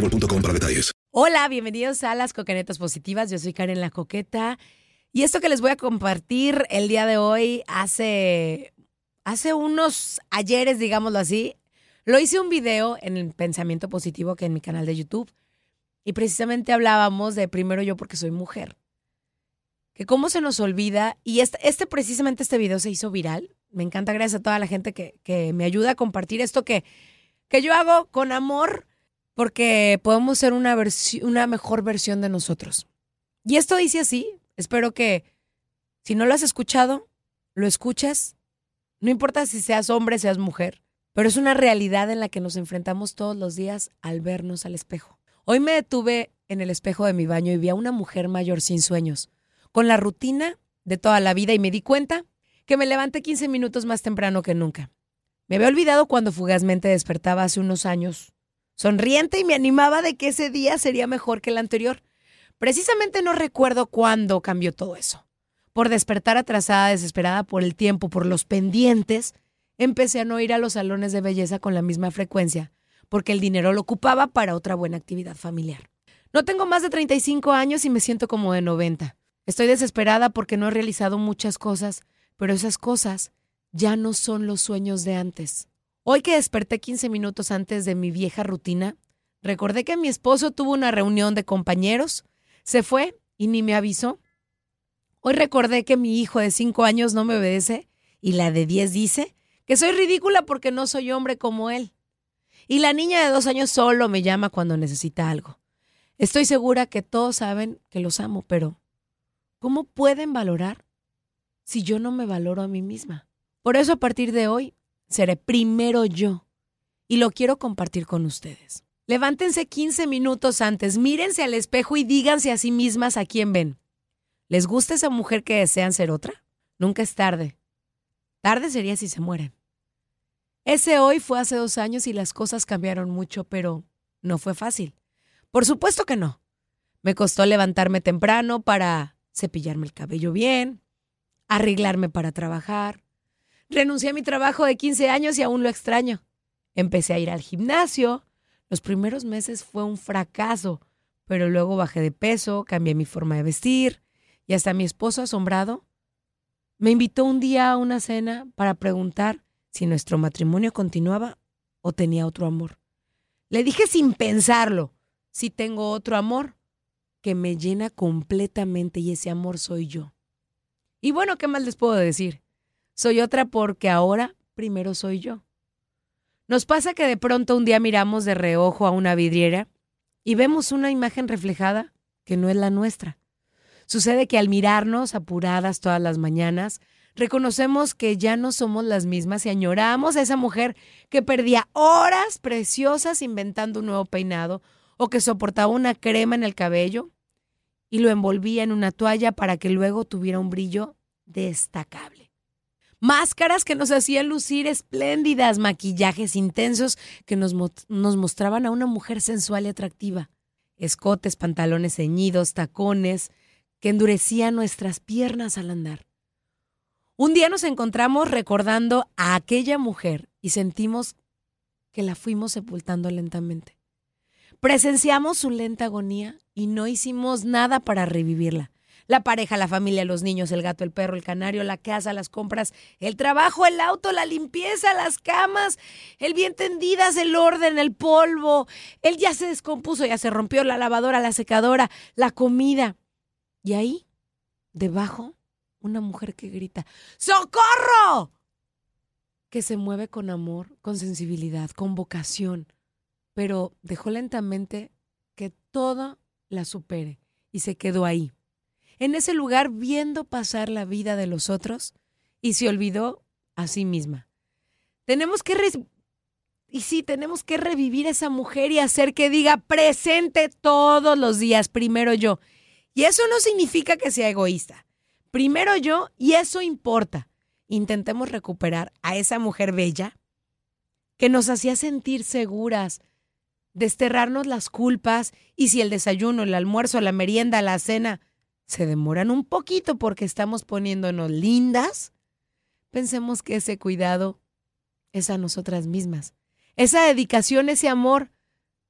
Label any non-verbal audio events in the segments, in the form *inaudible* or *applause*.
para detalles. Hola, bienvenidos a las Coquenetas Positivas. Yo soy Karen La Coqueta. Y esto que les voy a compartir el día de hoy, hace, hace unos ayeres, digámoslo así, lo hice un video en el Pensamiento Positivo que en mi canal de YouTube. Y precisamente hablábamos de primero yo porque soy mujer. Que cómo se nos olvida. Y este, este precisamente este video se hizo viral. Me encanta, gracias a toda la gente que, que me ayuda a compartir esto que, que yo hago con amor porque podemos ser una, una mejor versión de nosotros. Y esto dice así, espero que si no lo has escuchado, lo escuches, no importa si seas hombre, seas mujer, pero es una realidad en la que nos enfrentamos todos los días al vernos al espejo. Hoy me detuve en el espejo de mi baño y vi a una mujer mayor sin sueños, con la rutina de toda la vida y me di cuenta que me levanté 15 minutos más temprano que nunca. Me había olvidado cuando fugazmente despertaba hace unos años sonriente y me animaba de que ese día sería mejor que el anterior. Precisamente no recuerdo cuándo cambió todo eso. Por despertar atrasada, desesperada por el tiempo, por los pendientes, empecé a no ir a los salones de belleza con la misma frecuencia, porque el dinero lo ocupaba para otra buena actividad familiar. No tengo más de 35 años y me siento como de 90. Estoy desesperada porque no he realizado muchas cosas, pero esas cosas ya no son los sueños de antes. Hoy que desperté 15 minutos antes de mi vieja rutina, recordé que mi esposo tuvo una reunión de compañeros, se fue y ni me avisó. Hoy recordé que mi hijo de 5 años no me obedece y la de 10 dice que soy ridícula porque no soy hombre como él. Y la niña de 2 años solo me llama cuando necesita algo. Estoy segura que todos saben que los amo, pero ¿cómo pueden valorar si yo no me valoro a mí misma? Por eso a partir de hoy seré primero yo y lo quiero compartir con ustedes. Levántense 15 minutos antes, mírense al espejo y díganse a sí mismas a quién ven. ¿Les gusta esa mujer que desean ser otra? Nunca es tarde. Tarde sería si se mueren. Ese hoy fue hace dos años y las cosas cambiaron mucho, pero no fue fácil. Por supuesto que no. Me costó levantarme temprano para cepillarme el cabello bien, arreglarme para trabajar, Renuncié a mi trabajo de 15 años y aún lo extraño. Empecé a ir al gimnasio. Los primeros meses fue un fracaso, pero luego bajé de peso, cambié mi forma de vestir y hasta mi esposo asombrado me invitó un día a una cena para preguntar si nuestro matrimonio continuaba o tenía otro amor. Le dije sin pensarlo, si tengo otro amor que me llena completamente y ese amor soy yo. Y bueno, ¿qué más les puedo decir? Soy otra porque ahora primero soy yo. Nos pasa que de pronto un día miramos de reojo a una vidriera y vemos una imagen reflejada que no es la nuestra. Sucede que al mirarnos apuradas todas las mañanas, reconocemos que ya no somos las mismas y añoramos a esa mujer que perdía horas preciosas inventando un nuevo peinado o que soportaba una crema en el cabello y lo envolvía en una toalla para que luego tuviera un brillo destacable. Máscaras que nos hacían lucir espléndidas, maquillajes intensos que nos, nos mostraban a una mujer sensual y atractiva, escotes, pantalones ceñidos, tacones, que endurecían nuestras piernas al andar. Un día nos encontramos recordando a aquella mujer y sentimos que la fuimos sepultando lentamente. Presenciamos su lenta agonía y no hicimos nada para revivirla. La pareja, la familia, los niños, el gato, el perro, el canario, la casa, las compras, el trabajo, el auto, la limpieza, las camas, el bien tendidas, el orden, el polvo. Él ya se descompuso, ya se rompió la lavadora, la secadora, la comida. Y ahí, debajo, una mujer que grita, ¡Socorro! Que se mueve con amor, con sensibilidad, con vocación, pero dejó lentamente que todo la supere y se quedó ahí, en ese lugar viendo pasar la vida de los otros y se olvidó a sí misma. Tenemos que y sí, tenemos que revivir a esa mujer y hacer que diga presente todos los días, primero yo. Y eso no significa que sea egoísta. Primero yo, y eso importa. Intentemos recuperar a esa mujer bella que nos hacía sentir seguras, desterrarnos las culpas y si el desayuno, el almuerzo, la merienda, la cena se demoran un poquito porque estamos poniéndonos lindas, pensemos que ese cuidado es a nosotras mismas. Esa dedicación, ese amor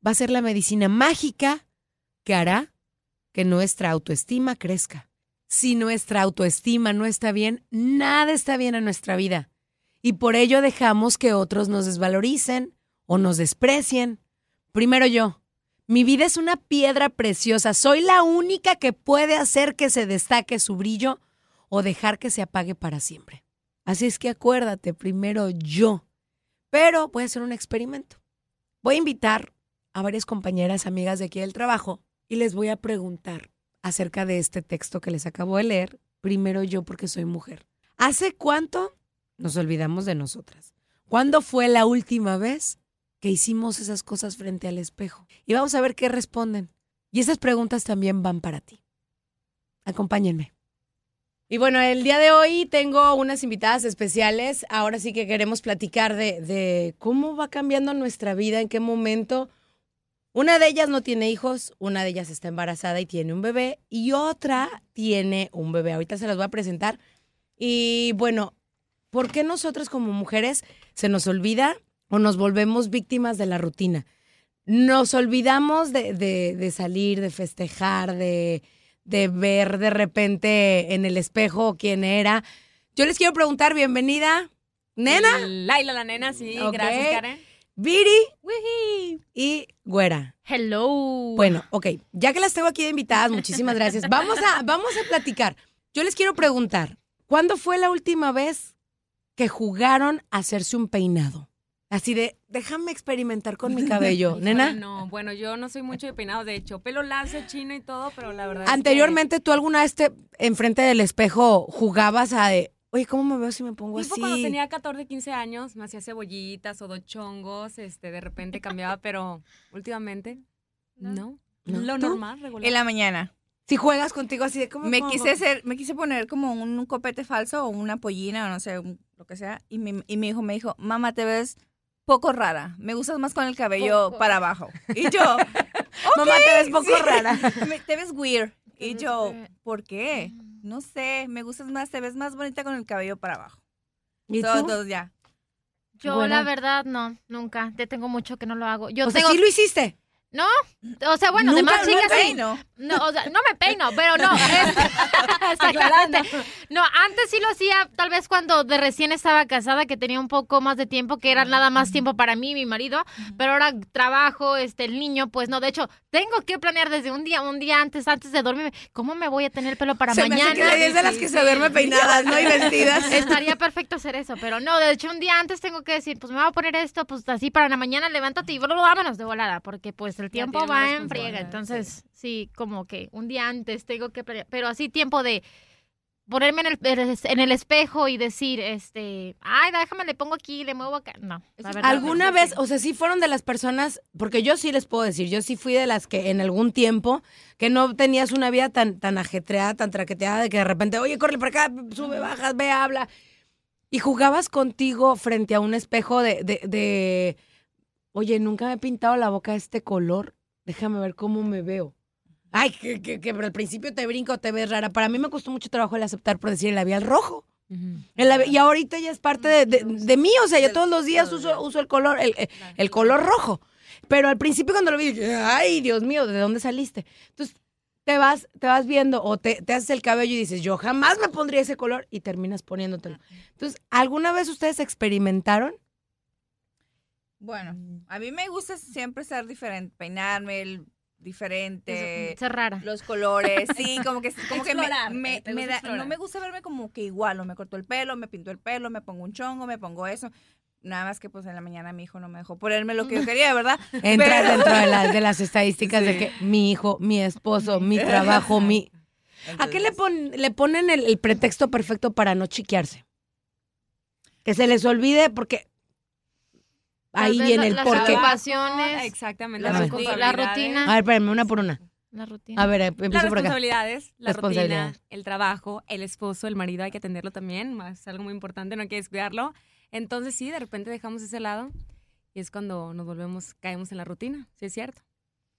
va a ser la medicina mágica que hará que nuestra autoestima crezca. Si nuestra autoestima no está bien, nada está bien en nuestra vida. Y por ello dejamos que otros nos desvaloricen o nos desprecien Primero yo. Mi vida es una piedra preciosa. Soy la única que puede hacer que se destaque su brillo o dejar que se apague para siempre. Así es que acuérdate, primero yo. Pero voy a hacer un experimento. Voy a invitar a varias compañeras, amigas de aquí del trabajo, y les voy a preguntar acerca de este texto que les acabo de leer. Primero yo, porque soy mujer. ¿Hace cuánto nos olvidamos de nosotras? ¿Cuándo fue la última vez que hicimos esas cosas frente al espejo. Y vamos a ver qué responden. Y esas preguntas también van para ti. Acompáñenme. Y bueno, el día de hoy tengo unas invitadas especiales. Ahora sí que queremos platicar de, de cómo va cambiando nuestra vida, en qué momento. Una de ellas no tiene hijos, una de ellas está embarazada y tiene un bebé, y otra tiene un bebé. Ahorita se las voy a presentar. Y bueno, ¿por qué nosotras como mujeres se nos olvida o nos volvemos víctimas de la rutina. Nos olvidamos de, salir, de festejar, de, ver de repente en el espejo quién era. Yo les quiero preguntar, bienvenida, nena. Laila la nena, sí, gracias Karen. Viri y Güera. Hello. Bueno, ok, ya que las tengo aquí de invitadas, muchísimas gracias. *laughs* Vamos a, vamos a platicar. Yo les quiero preguntar, ¿cuándo fue la última vez que jugaron a hacerse un peinado? Así de, déjame experimentar con mi *laughs* cabello, nena. No, bueno, yo no soy mucho de peinado, de hecho, pelo lazo, chino y todo, pero la verdad. Anteriormente, ¿tú alguna vez te, enfrente del espejo jugabas a de, oye, ¿cómo me veo si me pongo así? Cuando tenía 14, 15 años, me hacía cebollitas o dos chongos, este, de repente cambiaba, *laughs* pero últimamente, no. Lo normal, regular. En la mañana. Si juegas contigo así de cómo me quise hacer, me quise poner como un, copete falso o una pollina o no sé, lo que sea, y mi, y mi hijo me dijo, mamá, te ves poco rara. Me gustas más con el cabello para abajo. Y yo, *laughs* mamá, te ves poco rara. *laughs* te ves weird. Y yo, ¿por qué? No sé, me gustas más, te ves más bonita con el cabello para abajo. ¿Y Todos ya. Yo, la verdad, no, nunca. Te tengo mucho que no lo hago. Yo o tengo... sí lo hiciste. No, o sea, bueno, de más chicas sí. No, o sea, no me peino, pero no. *laughs* *laughs* No, antes sí lo hacía, tal vez cuando de recién estaba casada, que tenía un poco más de tiempo, que era nada más tiempo para mí y mi marido, pero ahora trabajo, este, el niño, pues no, de hecho, tengo que planear desde un día, un día antes, antes de dormirme, ¿cómo me voy a tener el pelo para mañana? Me es de las que se duerme peinadas, ¿no? Y vestidas. *laughs* Estaría perfecto hacer eso, pero no, de hecho, un día antes tengo que decir, pues me voy a poner esto, pues así para la mañana, levántate y vámonos de volada, porque pues pues el tiempo va en friega. Entonces, sí. como que un día antes tengo que pero así tiempo de ponerme en el, en el espejo y decir, este, ay, déjame, le pongo aquí, le muevo acá. No, la verdad, ¿Alguna vez, o sea, sí fueron de las personas, porque yo sí les puedo decir, yo sí fui de las que en algún tiempo que no tenías una vida tan, tan ajetreada, tan traqueteada, de que de repente, oye, corre para acá, sube, bajas, ve, habla. Y jugabas contigo frente a un espejo de, de, de, oye, nunca me he pintado la boca de este color, déjame ver cómo me veo. Ay, que, que, que al principio te brinco, te ves rara. Para mí me costó mucho trabajo el aceptar por decir el labial rojo. El labi- y ahorita ya es parte de, de- de mí, o sea, yo todos los días uso, uso el color, el, el- el color rojo. Pero al principio cuando lo vi, dije, ay, Dios mío, ¿de dónde saliste? Entonces, te vas, te vas viendo o te, te haces el cabello y dices, yo jamás me pondría ese color y terminas poniéndotelo. Entonces, ¿alguna vez ustedes experimentaron? Bueno, a mí me gusta siempre ser diferente, peinarme el diferente. Ser rara. Los colores, sí, como que, como que me, da- no me gusta verme como que igual, o me corto el pelo, me pinto el pelo, me pongo un chongo, me pongo eso. Nada más que pues en la mañana mi hijo no me dejó ponerme lo que yo quería, ¿verdad? *laughs* Entras Pero- dentro de, *laughs* las de las estadísticas de que mi hijo, mi esposo, mi trabajo, *laughs* mi... ¿A qué le, pon- le ponen el, el pretexto perfecto para no chiquearse? Que se les olvide porque ahí viene la- el las porqué. ocupaciones, Exactamente. A Las ver. la rutina. A ver, espérame, una por una. La rutina. A ver, eh, Las empiezo por acá. responsabilidades, la rutina, Responsabilidades. el trabajo, el esposo, el marido, hay que atenderlo también, es algo muy importante, no hay que descuidarlo. Entonces sí, de repente dejamos ese lado y es cuando nos volvemos, caemos en la rutina, sí es cierto.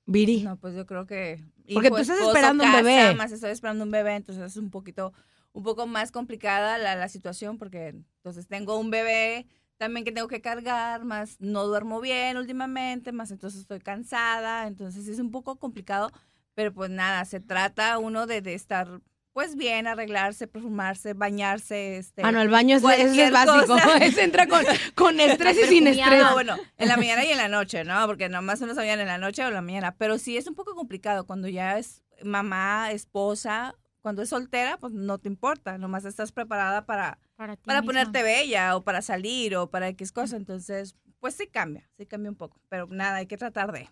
Viri. No, pues yo creo que. Porque hijo, tú estás esposo, esperando un casa, bebé. Más estoy esperando un bebé, entonces es un poquito, un poco más complicada la, la situación porque entonces tengo un bebé también que tengo que cargar, más no duermo bien últimamente, más entonces estoy cansada, entonces es un poco complicado, pero pues nada, se trata uno de, de estar pues bien, arreglarse, perfumarse, bañarse, este. Ah, no, el baño es, es básico. *laughs* Ese entra con, con estrés y sin estrés. No, bueno, en la *laughs* mañana y en la noche, ¿no? Porque nomás uno se bañan en la noche o en la mañana. Pero sí es un poco complicado cuando ya es mamá, esposa, cuando es soltera, pues no te importa. Nomás estás preparada para, Para, ti para misma. ponerte bella o para salir o para X cosa. Entonces, pues sí cambia, sí cambia un poco. Pero nada, hay que tratar de.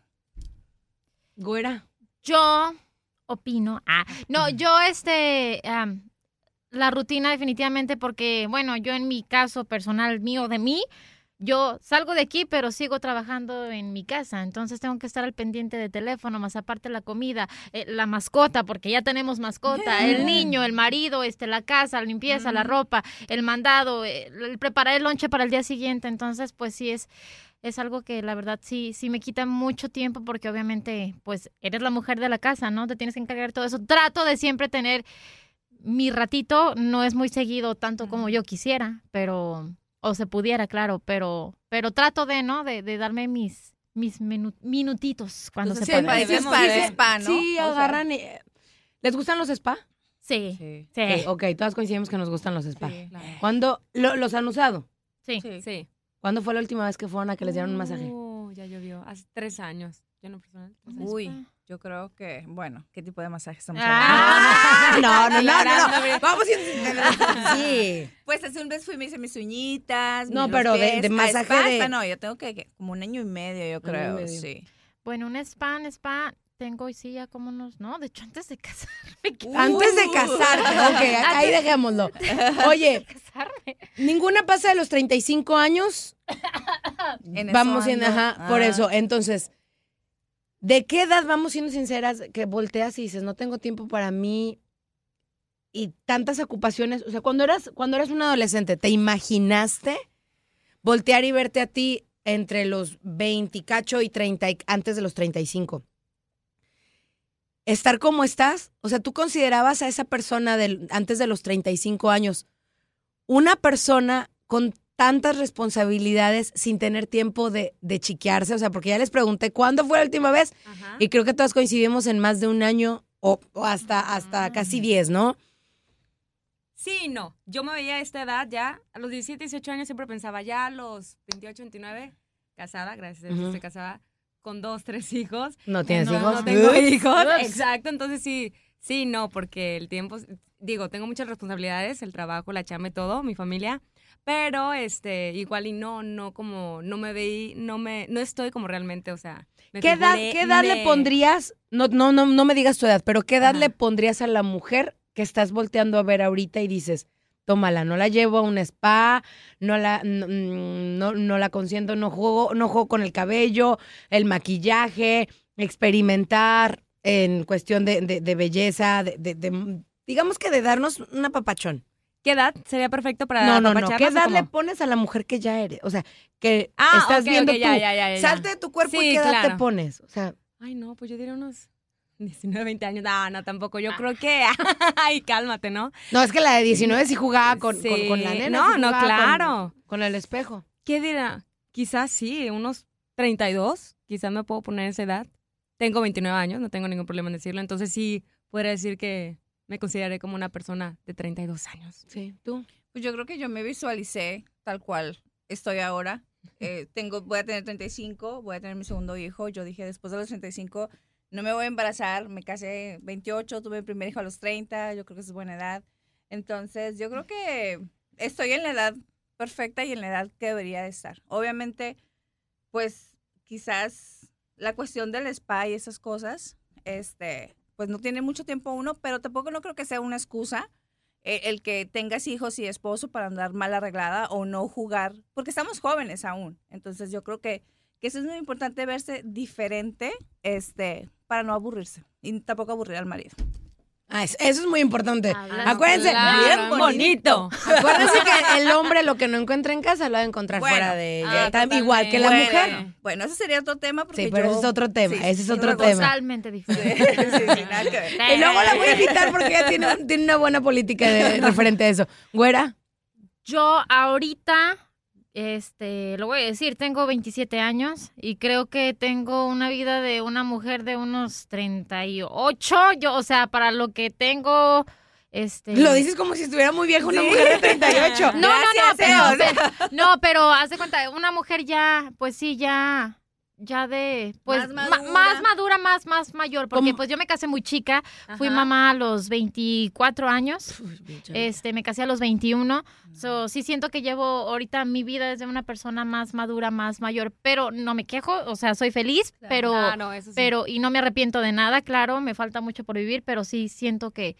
Güera. Yo opino. Ah, no, yo este am, la rutina definitivamente porque bueno, yo en mi caso personal mío de mí yo salgo de aquí, pero sigo trabajando en mi casa, entonces tengo que estar al pendiente de teléfono, más aparte la comida, eh, la mascota, porque ya tenemos mascota, el *laughs* niño, el marido, este, la casa, la limpieza, la ropa, el mandado, eh, el preparar el lonche para el día siguiente, entonces pues sí es es algo que la verdad sí, sí me quita mucho tiempo porque obviamente pues eres la mujer de la casa, ¿no? Te tienes que encargar de todo eso. Trato de siempre tener mi ratito, no es muy seguido tanto como yo quisiera, pero, o se pudiera, claro, pero, pero trato de, ¿no? De, de darme mis, mis minu- minutitos cuando Entonces, se sí, eso es para spa, ¿no? Sí, agarran y... ¿Les gustan los spa? Sí, Sí. sí, Sí, ok, todas coincidimos que nos gustan los spa. Sí. ¿Cuándo lo- los han usado? sí. Sí. Sí. ¿Cuándo fue la última vez que fueron a que les dieran un masaje? Uh, ya llovió, hace tres años. Yo no personal. años. Yo creo que, bueno, ¿qué tipo de masaje estamos Ah, hablando? no, no, no, no. Vamos a Sí. Pues hace un mes fui y me hice mis uñitas. No, mis- pero de- masaje spa, de- spa, no, yo tengo que, que como un año y medio, yo creo, medio. sí. Bueno, un spa, un spa, tengo y sí ya como unos, no, de hecho antes de *laughs* casarme. Antes de Uh. casarte, *laughs* ok, ahí dejémoslo. *laughs* Oye, casarme. ninguna pasa de los 35 años. En vamos ando. ajá, por Ah. eso. Entonces, ¿de qué edad vamos siendo sinceras que volteas y dices, no tengo tiempo para mí y tantas ocupaciones? O sea, cuando eras, cuando eras un adolescente, ¿te imaginaste voltear y verte a ti entre los 20 y cacho y 30 y- antes de los 35? Estar como estás, o sea, tú considerabas a esa persona del, antes de los 35 años una persona con tantas responsabilidades sin tener tiempo de, de chiquearse, o sea, porque ya les pregunté cuándo fue la última vez Ajá. y creo que todas coincidimos en más de un año o, o hasta, hasta casi 10, ¿no? Sí, no. Yo me veía a esta edad ya, a los 17, 18 años siempre pensaba, ya a los 28, 29, casada, gracias a Dios estoy casada, con dos, tres hijos. ¿No tienes No, hijos? No tengo hijos. Exacto, entonces sí, sí, no, porque el tiempo, digo, tengo muchas responsabilidades, el trabajo, la chamba y todo, mi familia, pero este, igual y no, no como, no me veí, no me, no estoy como realmente, o sea. me ¿Qué edad, qué edad le pondrías? No, no, no, no me digas tu edad, pero ¿qué edad Ajá. le pondrías a la mujer que estás volteando a ver ahorita y dices, tómala, no la llevo a un spa, no la, no, mm, no, no la consiento, no juego, no juego con el cabello, el maquillaje, experimentar en cuestión de, de- de belleza, de, de- de- digamos que de darnos un apapachón. ¿Qué edad sería perfecto para No, no, no. ¿Qué edad le pones a la mujer que ya eres? O sea, que Ah, estás ok, viendo ok, tú. ya, ya, ya, ya. Salte de tu cuerpo y Sí, qué edad te claro. pones. O sea, Ay, no, pues yo diría unos 19, 20 años. No, no, tampoco. Yo creo que. *laughs* Ay, cálmate, ¿no? no, es que la de 19 sí jugaba con, Sí. con la nena. No, sí no, jugaba con- claro. Con, el espejo. ¿Qué dirá? Quizás sí, unos 32. Quizás me puedo poner esa edad. Tengo 29 años, no tengo ningún problema en decirlo. Entonces sí, podría decir que me consideraré como una persona de 32 años. Sí, tú. Pues yo creo que yo me visualicé tal cual estoy ahora. Eh, tengo, voy a tener 35, voy a tener mi segundo hijo. Yo dije, después de los 35, no me voy a embarazar. Me casé 28, tuve mi primer hijo a los 30, yo creo que es buena edad. Entonces, yo creo que estoy en la edad perfecta y en la edad que debería de estar. Obviamente, pues quizás la cuestión del spa y esas cosas, este, pues no tiene mucho tiempo uno, pero tampoco no creo que sea una excusa eh, el que tengas hijos y esposo para andar mal arreglada o no jugar, porque estamos jóvenes aún. Entonces yo creo que, que eso es muy importante verse diferente este, para no aburrirse y tampoco aburrir al marido. Ah, es- eso es muy importante. Acuérdense, claro, bien bonito. Acuérdense que *laughs* el hombre lo que no encuentra en casa lo va a encontrar Bueno, fuera de ah, ella. Tam- igual que la Bueno, mujer. Bueno, ese sería otro tema. Porque Sí, pero yo- ese es otro tema. sí, ese es otro tema. Totalmente *laughs* diferente. sí, sí, nada que ver. Y luego la voy a invitar porque ella tiene, tiene una buena política de, *laughs* referente a eso. Güera, Yo ahorita, este, lo voy a decir, tengo 27 años y creo que tengo una vida de una mujer de unos 38. Yo, o sea, para lo que tengo, este... lo dices como si estuviera muy vieja una mujer de 38. *laughs* No, no, no, pero, Eos. o sea, no, pero haz de cuenta, una mujer ya, pues sí, ya, ya de, pues, Más ma- madura. más madura, más, más mayor, porque ¿Cómo? pues yo me casé muy chica, fui mamá a los 24 años, este, me casé a los 21, so, sí siento que llevo ahorita mi vida desde una persona más madura, más mayor, pero no me quejo, o sea, soy feliz, pero, eso sí. pero, y no me arrepiento de nada, claro, me falta mucho por vivir, pero sí siento que,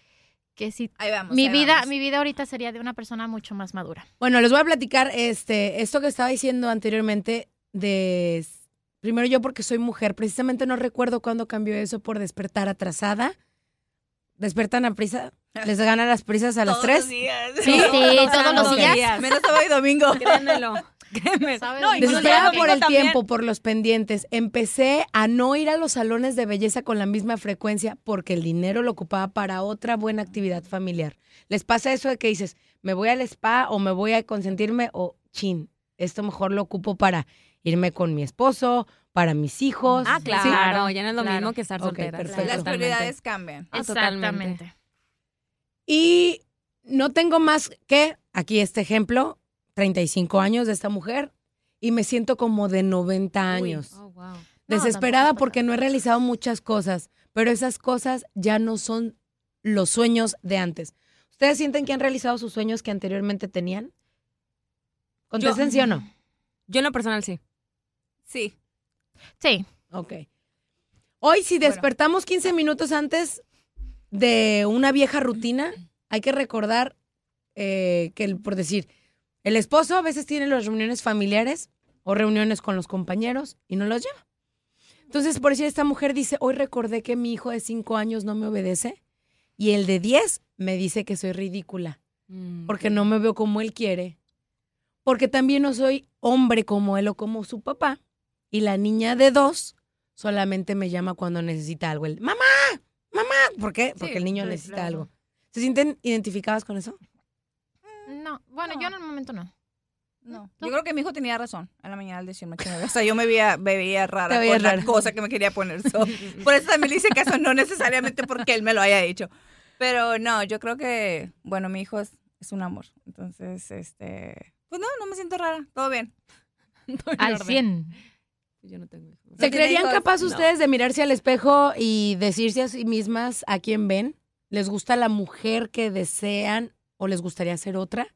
que sí, Ahí vamos. mi ahí vida, vamos. mi vida ahorita sería de una persona mucho más madura. Bueno, les voy a platicar este, esto que estaba diciendo anteriormente de... Primero yo porque soy mujer, precisamente no recuerdo cuándo cambió eso por despertar atrasada. ¿Despertan a prisa? *laughs* ¿Les ganan las prisas a las Todos tres? los días. Sí, sí, todos los santos días. Menos sábado y domingo. *laughs* Créanmelo. No, Desesperada por el también. tiempo, por los pendientes. Empecé a no ir a los salones de belleza con la misma frecuencia porque el dinero lo ocupaba para otra buena actividad familiar. ¿Les pasa eso de que dices, me voy al spa o me voy a consentirme o chin, esto mejor lo ocupo para irme con mi esposo, para mis hijos? Ah, ¿Sí? claro, ya no es lo claro. mismo que estar Ok, soltera. perfecto. Las prioridades cambian. Ah, totalmente. Exactamente. Y no tengo más que, aquí este ejemplo, 35 años de esta mujer y me siento como de 90 años. Oh, wow. Desesperada porque no he realizado muchas cosas, pero esas cosas ya no son los sueños de antes. ¿Ustedes sienten que han realizado sus sueños que anteriormente tenían? Contesten sí o no. Yo en lo personal sí. Sí. Sí. Ok. Hoy, si despertamos 15 minutos antes de una vieja rutina, hay que recordar eh, que, el- por decir, el esposo a veces tiene las reuniones familiares o reuniones con los compañeros y no los lleva. Entonces, por decir, esta mujer dice, hoy recordé que mi hijo de 5 años no me obedece y el de 10 me dice que soy ridícula Mm. porque no me veo como él quiere, porque también no soy hombre como él o como su papá, y la niña de dos solamente me llama cuando necesita algo. El, mamá, mamá, ¿por qué? Porque el niño sí, necesita claro. algo. ¿Se sienten identificadas con eso? No, bueno, yo en el momento no. No. Yo creo que mi hijo tenía razón en la mañana al decirme que me veía. O sea, yo me veía, me veía rara Te veías por la rara. cosa que me quería poner. So, por eso también le hice caso, no necesariamente porque él me lo haya dicho. Pero no, yo creo que, bueno, mi hijo es, es un amor. Entonces, este, pues no, no me siento rara. Todo bien. *laughs* Al 100. Yo no tengo hijos. ¿Se creerían capaz No. ustedes de mirarse al espejo y decirse a sí mismas a quién ven? ¿Les gusta la mujer que desean o les gustaría ser otra?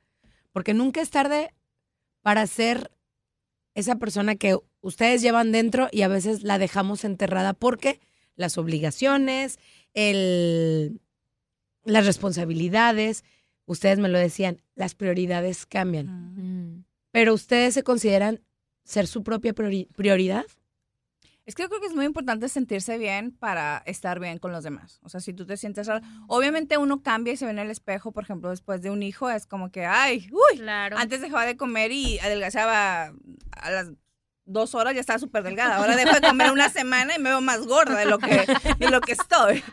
Porque nunca es tarde para ser esa persona que ustedes llevan dentro y a veces la dejamos enterrada porque las obligaciones, el, las responsabilidades, ustedes me lo decían, las prioridades cambian. Mm. Pero ustedes se consideran ser su propia priori- prioridad. Es que yo creo que es muy importante sentirse bien para estar bien con los demás. O sea, si tú te sientes obviamente uno cambia y se ve en el espejo, por ejemplo, después de un hijo, es como que, ay, uy, Claro. antes dejaba de comer y adelgazaba a las dos horas, ya estaba súper delgada. Ahora dejo de comer una semana y me veo más gorda de lo que, de lo que estoy.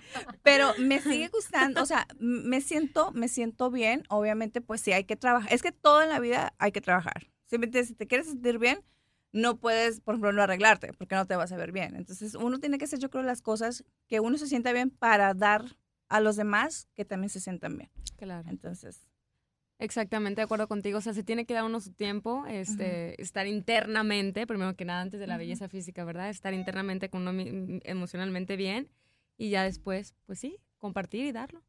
Pero me sigue gustando, o sea, me siento, me siento bien. Obviamente, pues sí hay que trabajar. Es que todo en la vida hay que trabajar. Simplemente si te quieres sentir bien, no puedes, por ejemplo, no arreglarte porque no te vas a ver bien. Entonces, uno tiene que hacer, yo creo, las cosas que uno se sienta bien para dar a los demás que también se sientan bien. Claro. Entonces, Exactamente, de acuerdo contigo. O sea, se tiene que dar uno su tiempo, este, estar internamente, primero que nada, antes de la belleza física, ¿verdad? Estar internamente con uno emocionalmente bien y ya después, pues sí, compartir y darlo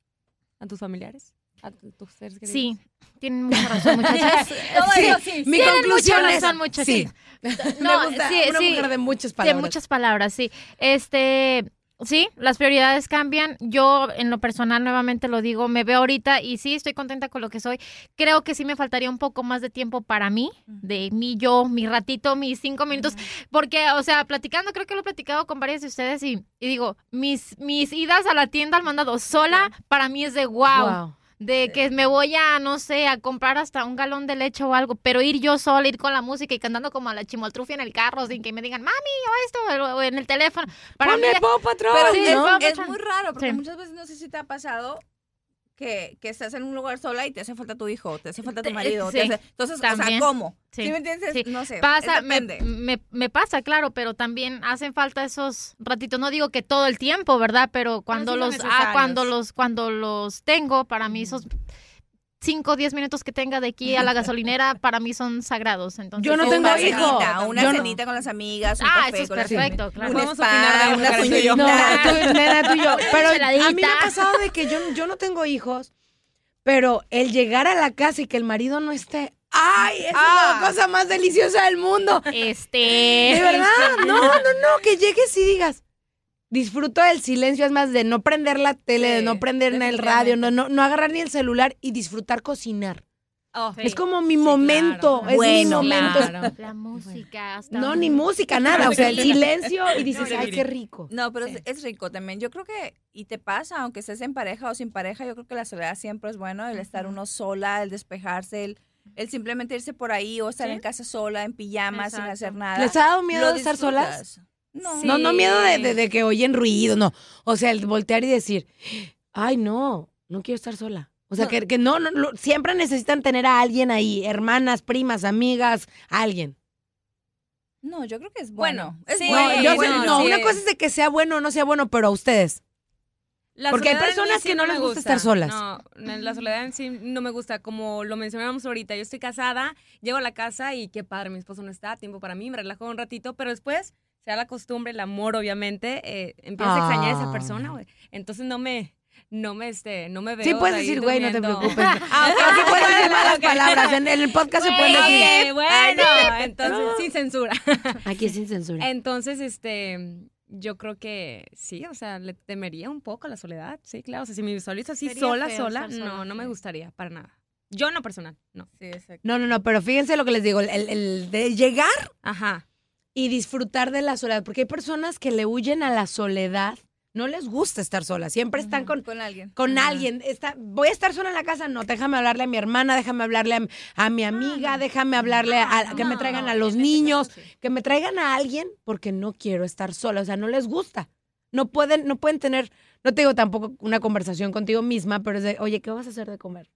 a tus familiares, a tu- tus seres queridos. Sí, tienen mucha razón, *laughs* muchachas. Todo Sí, eso sí. mi conclusión mucha es razón, muchachas. sí. *laughs* No, me gusta sí, una sí. mujer de muchas De palabras. muchas palabras, sí. Este, sí, las prioridades cambian. Yo, en lo personal, nuevamente lo digo, me veo ahorita y sí, estoy contenta con lo que soy. Creo que sí me faltaría un poco más de tiempo para mí, de mí, yo, mi ratito, mis cinco minutos. Porque, o sea, platicando, creo que lo he platicado con varias de ustedes y, y digo, mis, mis idas a la tienda al mandado sola, para mí es de wow Wow. De que me voy a, no sé, a comprar hasta un galón de leche o algo, pero ir yo sola, ir con la música y cantando como a la chimoltrufia en el carro, sin que me digan, mami, o esto, o en el teléfono. Para Ponme mí, Pero Sí, es, muy raro, porque Sí. muchas veces no sé si te ha pasado que, que estás en un lugar sola y te hace falta tu hijo, te hace falta tu marido. sí, te hace- entonces, o sea, ¿cómo? Sí, ¿Sí me entiendes? sí. No sé. pasa, me, me, me pasa, claro, pero también hacen falta esos ratitos. No digo que todo el tiempo, ¿verdad? Pero cuando los, ah, cuando los, cuando los tengo, para mí esos 5 o 10 minutos que tenga de aquí a la gasolinera, *laughs* para mí son sagrados. Entonces, Yo no tengo una hijo. cenita, una Yo no- cenita con las amigas, un Ah, café eso es con las perfecto, claro. un Podemos spa, opinar de una yo. No, señorita. *laughs* tú, nena, tú y yo. Pero a mí me ha pasado de que yo, yo no tengo hijos, pero el llegar a la casa y que el marido no esté. ¡Ay! Es Ah. la cosa más deliciosa del mundo. Este. De verdad, *laughs* no, no, no, que llegues y digas. Disfruto del silencio, es más, de no prender la tele, de no prender ni el radio, no, no, no agarrar ni el celular y disfrutar cocinar. Oh, Es como mi Sí, momento, claro. es Bueno, mi momento. claro. La música. hasta No, ni música, nada. O sea, el *laughs* silencio y dices, No, ay, qué rico. No, pero es, es rico también. Yo creo que, y te pasa, aunque estés en pareja o sin pareja, yo creo que la soledad siempre es bueno, el estar uno sola, el despejarse, el, el simplemente irse por ahí o estar Sí. en casa sola, en pijama, sin hacer nada. ¿Les ha dado miedo de estar solas? No. Sí. No, no miedo de, de- de que oyen ruido, no. O sea, el voltear y decir, ay, no, no quiero estar sola. O sea, No. que, que no, no, lo- siempre necesitan tener a alguien ahí, hermanas, primas, amigas, alguien. No, yo creo que es bueno. Bueno, es sí, No, bueno. yo bueno, no, sí una es. cosa es de que sea bueno o no sea bueno, pero a ustedes. La Porque hay personas que no les gusta estar solas. No, la soledad en sí no me gusta. Como lo mencionábamos ahorita, yo estoy casada, llego a la casa y qué padre, mi esposo no está, tiempo para mí, me relajo un ratito, pero después se da la costumbre, el amor, obviamente, eh, empiezas a extrañar a esa Ah. persona, güey. Entonces no me, no me, este, no me veo Sí puedes decir, güey, no te preocupes. *laughs* Ah, ok, sí puedes decir malas palabras. En, en el podcast se pueden decir. ok, bueno, entonces sin censura. *laughs* Aquí es sin censura. Entonces, este, yo creo que sí, o sea, le temería un poco a la soledad, sí, claro. O sea, si me visualizo así Sería sola, feo sola, no, sola, no me gustaría para nada. Yo en lo personal, no. Sí, exacto. No, no, no, pero fíjense lo que les digo, el, el de llegar Ajá. Y disfrutar de la soledad, porque hay personas que le huyen a la soledad, no les gusta estar solas, siempre están con, Con alguien. con Ajá. alguien. Está, voy a estar sola en la casa, no, déjame hablarle a mi hermana, déjame hablarle a, a mi amiga, déjame hablarle a, a- que me No, traigan a los niños, caso sí. que me traigan a alguien porque no quiero estar sola, o sea, no les gusta. No pueden, no pueden tener, no te digo tampoco una conversación contigo misma, pero es de, oye, ¿qué vas a hacer de comer?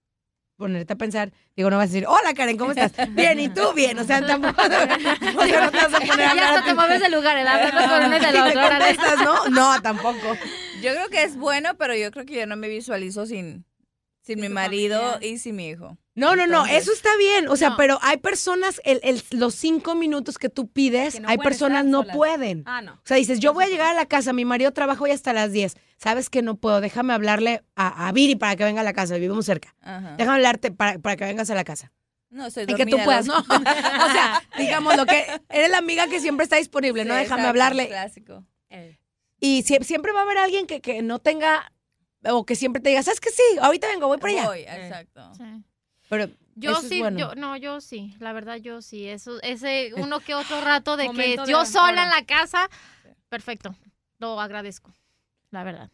Ponerte a pensar, digo, no vas a decir, hola Karen, ¿cómo estás? *laughs* Bien, ¿y tú? Bien, o sea, tampoco, *laughs* o sea, no te vas a poner a Ya hablar hasta a te ti. mueves de lugar, el *laughs* otro. órale. contestas, ¿no? No, tampoco. Yo creo que es bueno, pero yo creo que yo no me visualizo sin, Sin mi marido y sin mi hijo. No, no, no, eso está bien. O sea, No. pero hay personas, el, el- los cinco minutos que tú pides, Que no hay personas no solas. pueden. Ah, no. O sea, dices, yo voy a llegar a la casa, mi marido trabaja hoy hasta las 10. Sabes que no puedo, déjame hablarle a, a Viri para que venga a la casa, vivimos cerca. Ajá. Déjame hablarte para, para que vengas a la casa. No, estoy Y que tú puedas, ¿no? *laughs* o sea, digamos lo que eres la amiga que siempre está disponible, ¿no? Déjame exacto, hablarle. Clásico. Y sie- siempre va a haber alguien que, que no tenga, o que siempre te diga, ¿sabes que Sí, ahorita vengo, voy para allá. Voy, exacto. Sí. Pero Yo eso es sí, bueno. yo, no, yo sí, la verdad yo sí. Eso, ese uno que otro rato de que de yo sola en la casa, perfecto, lo agradezco, la verdad.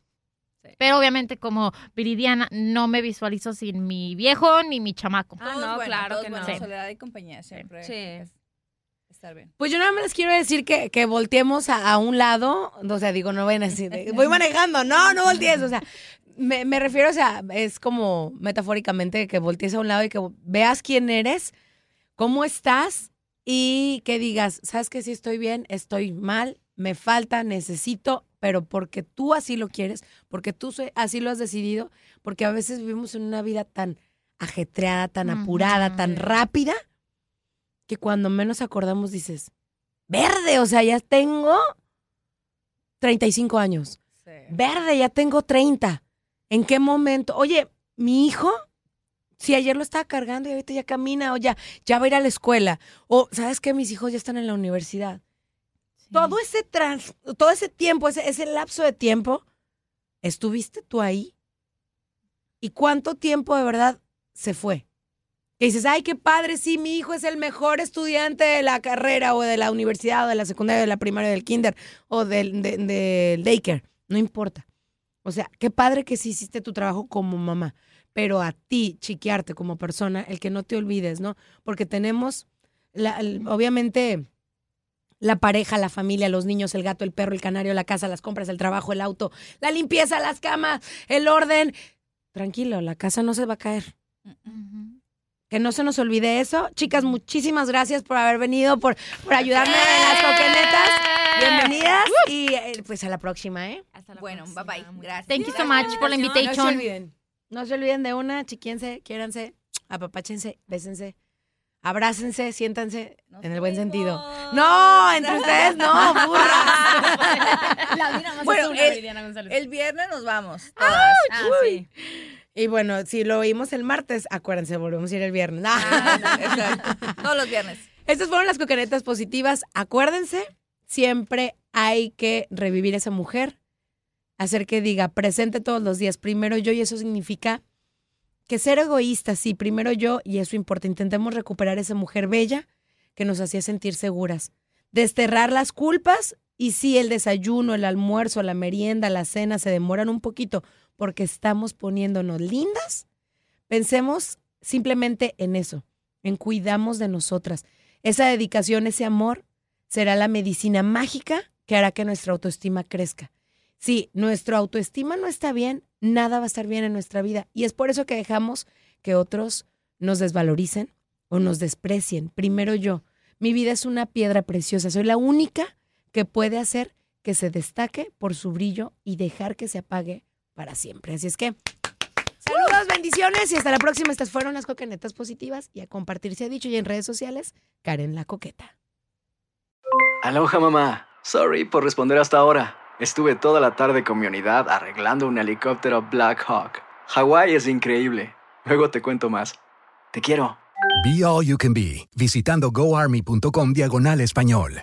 Pero obviamente como Viridiana no me visualizo sin mi viejo ni mi chamaco. Ah, no, bueno, claro que no. bueno, Sí. Soledad y compañía siempre. Sí. Es- Estar bien. Pues yo nada más les quiero decir que, que volteemos a, a un lado, o sea, digo, no vayan así, de, voy manejando, no, no voltees, o sea, me, me refiero, o sea, es como metafóricamente que voltees a un lado y que veas quién eres, cómo estás y que digas, sabes que sí estoy bien, estoy mal, me falta, necesito, pero porque tú así lo quieres, porque tú así lo has decidido, porque a veces vivimos en una vida tan ajetreada, tan apurada, tan rápida, que cuando menos acordamos dices, verde, o sea, ya tengo 35 años. Verde, ya tengo 30. ¿En qué momento? Oye, mi hijo, si ayer lo estaba cargando y ahorita ya camina o ya, ya va a ir a la escuela. O, ¿sabes qué? Mis hijos ya están en la universidad. Todo ese trans, todo ese tiempo, ese, ese lapso de tiempo, ¿estuviste tú ahí? ¿Y cuánto tiempo de verdad se fue? Que dices, ay, qué padre, sí, mi hijo es el mejor estudiante de la carrera o de la universidad o de la secundaria, de la primaria, del kinder o del, de- daycare. No importa. O sea, qué padre que sí hiciste tu trabajo como mamá. Pero a ti, chiquearte como persona, el que no te olvides, ¿no? Porque tenemos, la- obviamente, la pareja, la familia, los niños, el gato, el perro, el canario, la casa, las compras, el trabajo, el auto, la limpieza, las camas, el orden. Tranquilo, la casa no se va a caer. Que no se nos olvide eso. Chicas, muchísimas gracias por haber venido, por, por ayudarme en las coquenetas. Bienvenidas y eh, pues a la próxima, ¿eh? Bueno, bye bye. Gracias. Thank you so much por la No se invitation. olviden. No se olviden de una, chiquiense, quiéranse, apapáchense, bésense, abrácense, siéntanse en el buen sentido. No, entre ustedes no, *laughs* burras. Bueno, una, el, Viridiana González. el viernes nos vamos. Todas. Ah, sí. Y bueno, si lo oímos el martes, acuérdense, volvemos a ir el viernes. *laughs* Exacto. Todos los viernes. Estas fueron las coquenetas positivas. Acuérdense, siempre hay que revivir a esa mujer, hacer que diga presente todos los días, primero yo, y eso significa que ser egoísta, sí, primero yo, y eso importa. Intentemos recuperar esa mujer bella que nos hacía sentir seguras. Desterrar las culpas y si el desayuno, el almuerzo, la merienda, la cena se demoran un poquito porque estamos poniéndonos lindas, pensemos simplemente en eso, en cuidamos de nosotras. Esa dedicación, ese amor, será la medicina mágica que hará que nuestra autoestima crezca. Si nuestra autoestima no está bien, nada va a estar bien en nuestra vida. Y es por eso que dejamos que otros nos desvaloricen o nos desprecien. Primero yo. Mi vida es una piedra preciosa. Soy la única que puede hacer que se destaque por su brillo y dejar que se apague para siempre. Así es que, saludos, bendiciones y hasta la próxima. Estas fueron las coquenetas positivas y a compartir se ha dicho y en redes sociales, Karen la coqueta. Aloha mamá. Sorry por responder hasta ahora. Estuve toda la tarde con mi unidad arreglando un helicóptero Black Hawk. Hawái es increíble. Luego te cuento más. Te quiero. Be All You Can Be, visitando goarmy.com diagonal español.